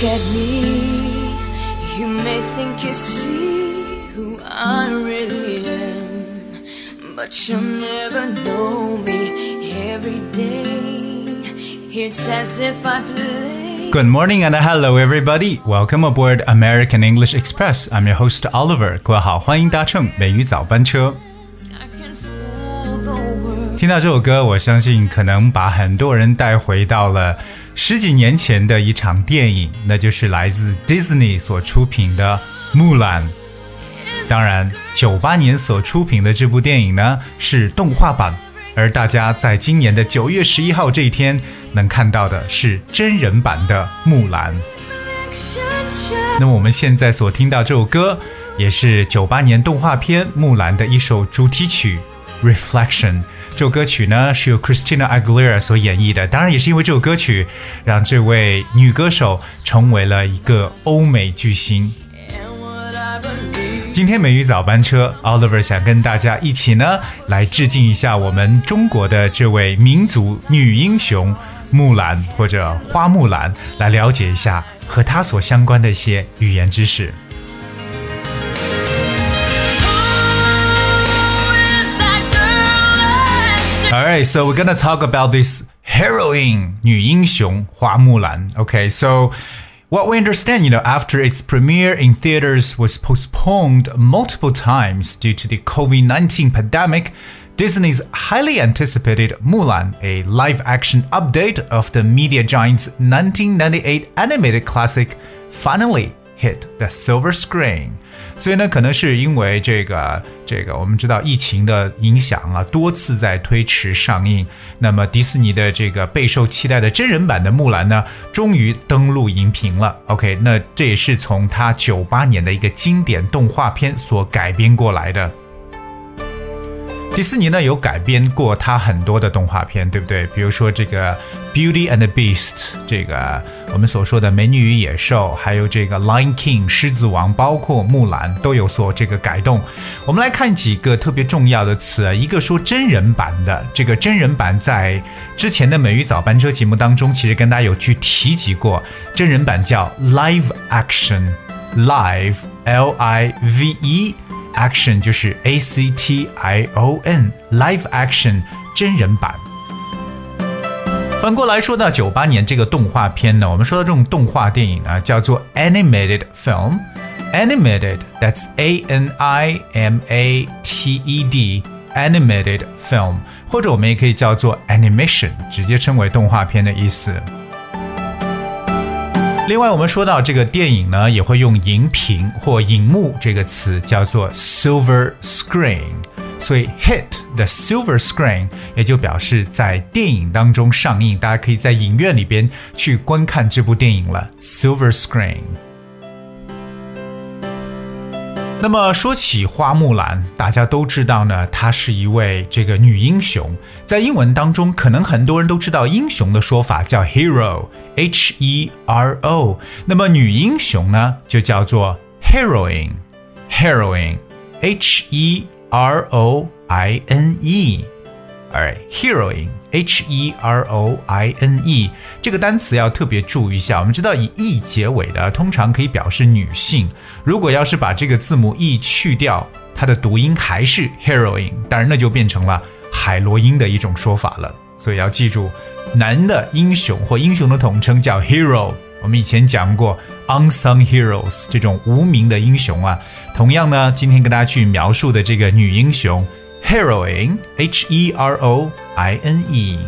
look at me, you may think you see who I really am, but you'll never know me every day. It's as if I play. Good morning and hello everybody. Welcome aboard American English Express. I'm your host Oliver. 各位好，欢迎搭乘美语早班车。 I can fool the world. 听到这首歌，我相信可能把很多人带回到了 十几年前的一场电影，那就是来自 Disney 所出品的《木兰》。当然，九八年所出品的这部电影呢是动画版，而大家在今年的九月十一号这一天能看到的是真人版的《木兰》。那么我们现在所听到这首歌，也是九八年动画片《木兰》的一首主题曲《Reflection》。这首歌曲呢是由 Christina Aguilera 所演绎的，当然也是因为这首歌曲，让这位女歌手成为了一个欧美巨星。今天美语早班车，Oliver 想跟大家一起呢来致敬一下我们中国的这位民族女英雄木兰或者花木兰，来了解一下和她所相关的一些语言知识。girl? Alright, so we're gonna talk about this heroine 女英雄花木兰. Okay, so what we understand, you know, after its premiere in theaters was postponed multiple times due to the COVID-19 pandemic, Disney's highly anticipated Mulan, a live-action update of the media giant's 1998 animated classic, finally hit the silver screen。所以呢，可能是因为这个这个，我们知道疫情的影响啊，多次在推迟上映。那么迪士尼的这个备受期待的真人版的木兰呢，终于登陆荧屏了。OK，那这也是从它九八年的一个经典动画片所改编过来的。迪士尼呢有改编过它很多的动画片，对不对？比如说这个《Beauty and the Beast》，这个我们所说的《美女与野兽》，还有这个《Lion King》狮子王，包括木兰都有所这个改动。我们来看几个特别重要的词，一个说真人版的，这个真人版在之前的美语早班车节目当中，其实跟大家有去提及过，真人版叫 Live Action，Live L I V E。action 就是 A C T I O N，live action 真人版。反过来说呢，九八年这个动画片呢，我们说的这种动画电影呢，叫做 animated film。animated，that's A N I M A T E D，animated film，或者我们也可以叫做 animation，直接称为动画片的意思。另外，我们说到这个电影呢，也会用荧屏或荧幕这个词，叫做 silver screen。所以 hit the silver screen 也就表示在电影当中上映，大家可以在影院里边去观看这部电影了。silver screen。那么说起花木兰，大家都知道呢，她是一位这个女英雄。在英文当中，可能很多人都知道英雄的说法叫 hero，h e r o。那么女英雄呢，就叫做 heroine heroine，H E O r o i n e。Alright, heroine, H E R O I N E 这个单词要特别注意一下。我们知道以 e 结尾的通常可以表示女性，如果要是把这个字母 e 去掉，它的读音还是 heroine，当然那就变成了海洛因的一种说法了。所以要记住，男的英雄或英雄的统称叫 hero。我们以前讲过 unsung heroes 这种无名的英雄啊。同样呢，今天跟大家去描述的这个女英雄。Heroine, H E R O I N E。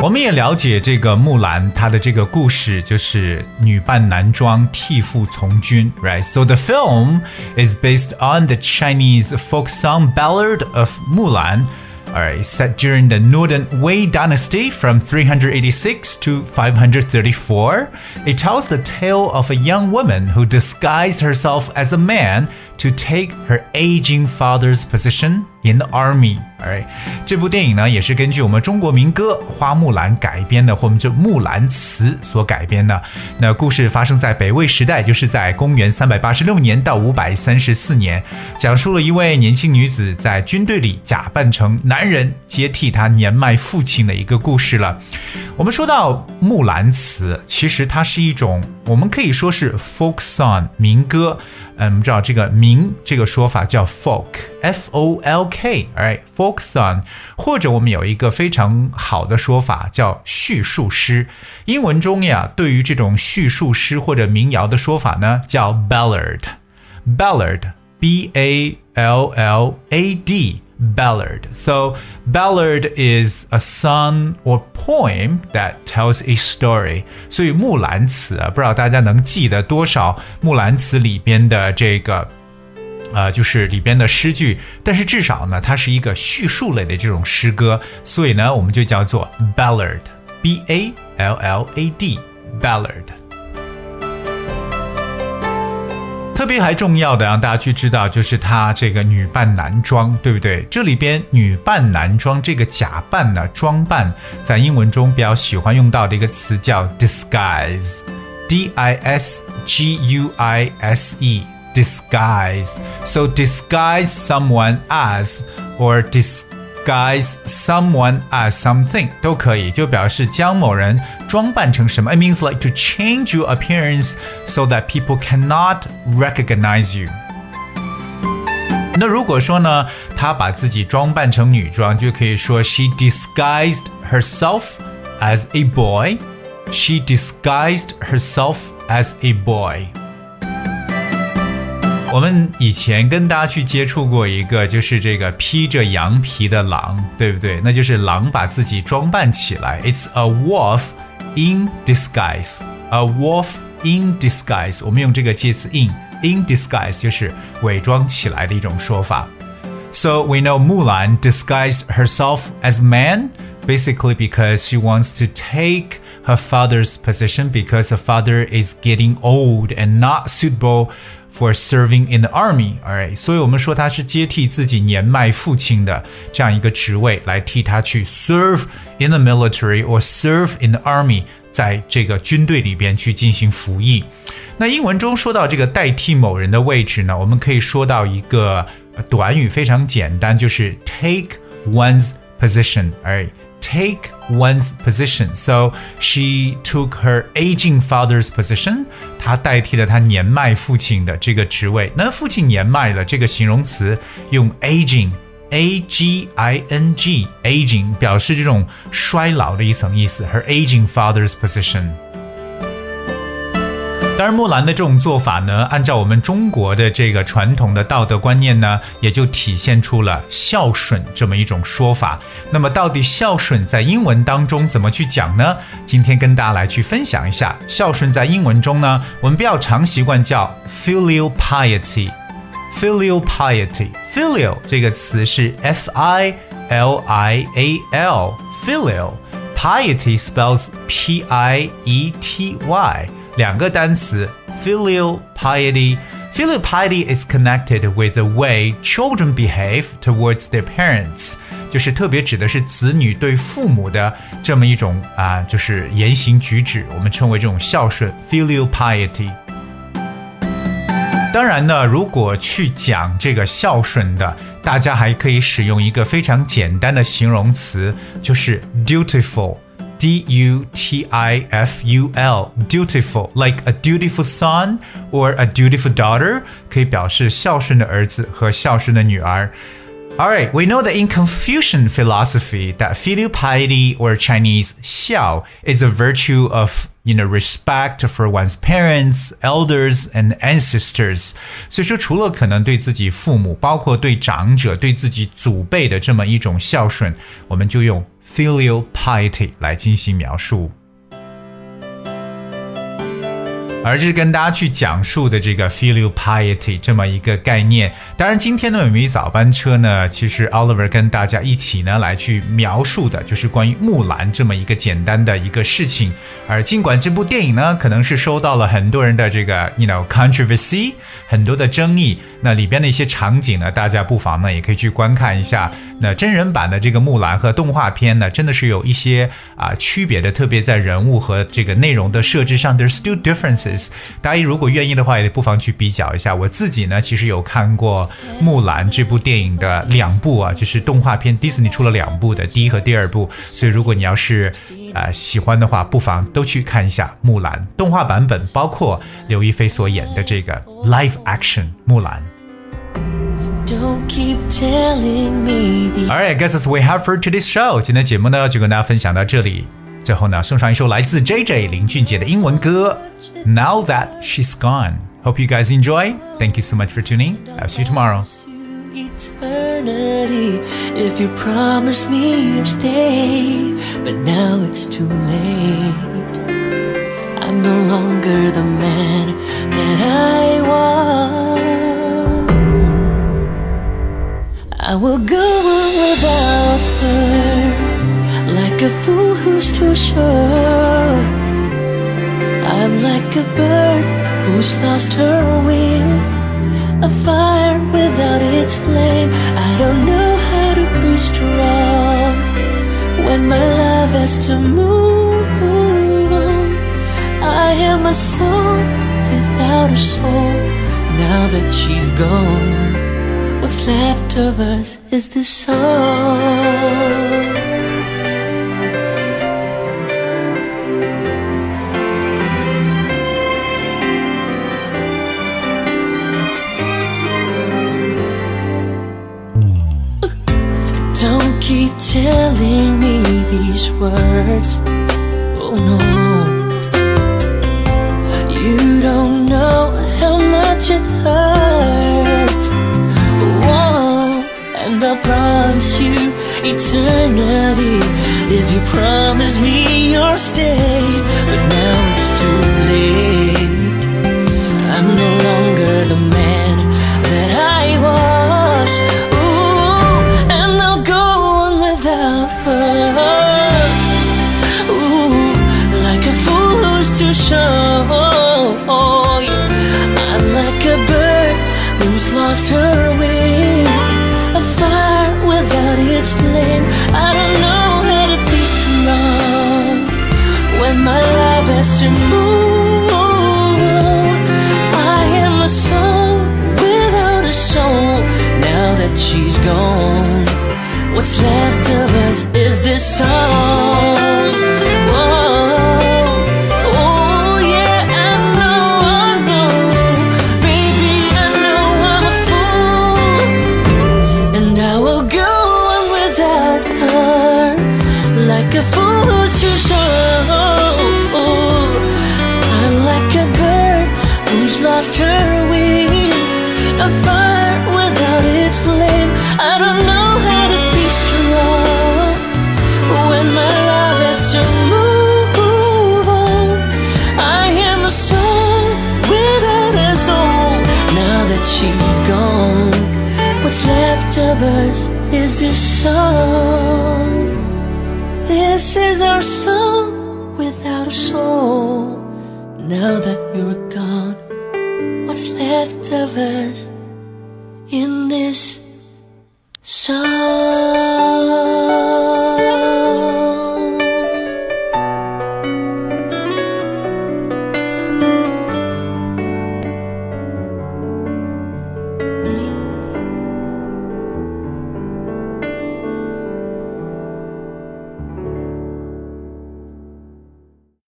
我们也了解这个木兰，她的这个故事就是女扮男装，替父从军，right? So the film is based on the Chinese folk song ballad of Mulan. Alright, set during the Northern Wei dynasty from 386 to 534, it tells the tale of a young woman who disguised herself as a man to take her aging father's position in the army。哎，这部电影呢也是根据我们中国民歌《花木兰》改编的，或者《木兰辞》所改编的。那故事发生在北魏时代，就是在公元三百八十六年到五百三十四年，讲述了一位年轻女子在军队里假扮成男人接替她年迈父亲的一个故事了。我们说到《木兰辞》，其实它是一种我们可以说是 folk song 民歌。嗯，我们知道这个“民”这个说法叫 folk，f o l k，right，folk song，或者我们有一个非常好的说法叫叙述诗。英文中呀，对于这种叙述诗或者民谣的说法呢，叫 ballad，ballad，b a l l a d。ballad. So, ballad is a song or poem that tells a story. 所以《木兰辞》啊，不知道大家能记得多少《木兰辞》里边的这个。呃，就是里边的诗句，但是至少呢，它是一个叙述类的这种诗歌，所以呢，我们就叫做 ballad，b a l l a d，ballad。 特别还重要的让大家去知道，就是它这个女扮男装，对不对？这里边女扮男装这个假扮呢，装扮，在英文中比较喜欢用到的一个词叫 disguise，d i s g u i s e，disguise，so disguise someone as or dis disguise someone as something 都可以，就表示将某人装扮成什么。It means like to change your appearance so that people cannot recognize you. 那如果说呢，她把自己装扮成女装，就可以说 she disguised herself as a boy. She disguised herself as a boy. 我们以前跟大家去接触过一个，就是这个披着羊皮的狼，对不对？那就是狼把自己装扮起来。It's a wolf in disguise. A wolf in disguise. 我们用这个介词 in in disguise，就是伪装起来的一种说法。So we know Mulan disguised herself as man, basically because she wants to take her father's position because her father is getting old and not suitable for serving in the army. Alright，所以我们说他是接替自己年迈父亲的这样一个职位，来替他去 serve in the military or serve in the army，在这个军队里边去进行服役。那英文中说到这个代替某人的位置呢，我们可以说到一个短语非常简单，就是 take one's position。Alright。 take one's position. So she took her aging father's position. 她代替了她年迈父亲的这个职位。那父亲年迈了，这个形容词用 aging。A G I N G aging 表示这种衰老的一层意思。Her aging father's position。 当然，木兰的这种做法呢，按照我们中国的这个传统的道德观念呢，也就体现出了孝顺这么一种说法。那么，到底孝顺在英文当中怎么去讲呢？今天跟大家来去分享一下，孝顺在英文中呢，我们比较常习惯叫 filial piety。filial piety，filial 这个词是 f i l i a l，filial，piety spells p i e t y。两个单词 filial piety。Filial piety is connected with the way children behave towards their parents，就是特别指的是子女对父母的这么一种啊，就是言行举止，我们称为这种孝顺 filial piety。当然呢，如果去讲这个孝顺的，大家还可以使用一个非常简单的形容词，就是 dutiful。 D U T I F U L dutiful like a dutiful son or a dutiful daughter 可以表示孝顺的儿子和孝顺的女儿。 All right, we know that in Confucian philosophy that filial piety or Chinese xiao is a virtue of you know respect for one's parents, elders and ancestors. 所以说，除了可能对自己父母，包括对长者、对自己祖辈的这么一种孝顺，我们就用 filial piety 来进行描述。 而这是跟大家去讲述的这个 filial piety 这么一个概念。当然，今天的美美早班车呢，其实 Oliver 跟大家一起呢来去描述的就是关于木兰这么一个简单的一个事情。而尽管这部电影呢，可能是收到了很多人的这个 you know controversy，很多的争议，那里边的一些场景呢，大家不妨呢也可以去观看一下。那真人版的这个木兰和动画片呢，真的是有一些啊区别的，特别在人物和这个内容的设置上，there's still differences。大家如果愿意的话，也不妨去比较一下。我自己呢，其实有看过木兰这部电影的两部啊，就是动画片，Disney 出了两部的，第一和第二部。所以如果你要是啊喜欢的话，不妨都去看一下木兰动画版本，包括刘亦菲所演的这个 live action 木兰。Don't keep telling me Alright, guess that's we have for today's show. 今天节目呢就跟大家分享到这里。最后呢，送上一首来自 JJ 林俊杰的英文歌《Now That She's Gone》。Hope you guys enjoy. Thank you so much for tuning. I'll see you tomorrow. eternity if you promise me you'll stay. But now it's too late. I'm no longer the man that I was. I will go on without her, like a fool who's too sure. I'm like a bird who's lost her wing, a fire without its flame. I don't know how to be strong when my love has to move on. I am a song without a soul now that she's gone. What's left of us is this song. Telling me these words. Oh no. You don't know how much it hurts. Whoa, and I promise you eternity if you promise me you'll stay. But now it's too late. I'm no longer the man that I sure. I'm like a bird who's lost her wing, a fire without its flame. I don't know how to be strong when my love has to move. I am a soul without a soul. Now that she's gone, what's left of us is this song. I don't know how to be strong when my love has to move on. I am a song without a soul. Now that she's gone, what's left of us is this song. This is our song without a soul. Now that you're gone, what's left of us in this 手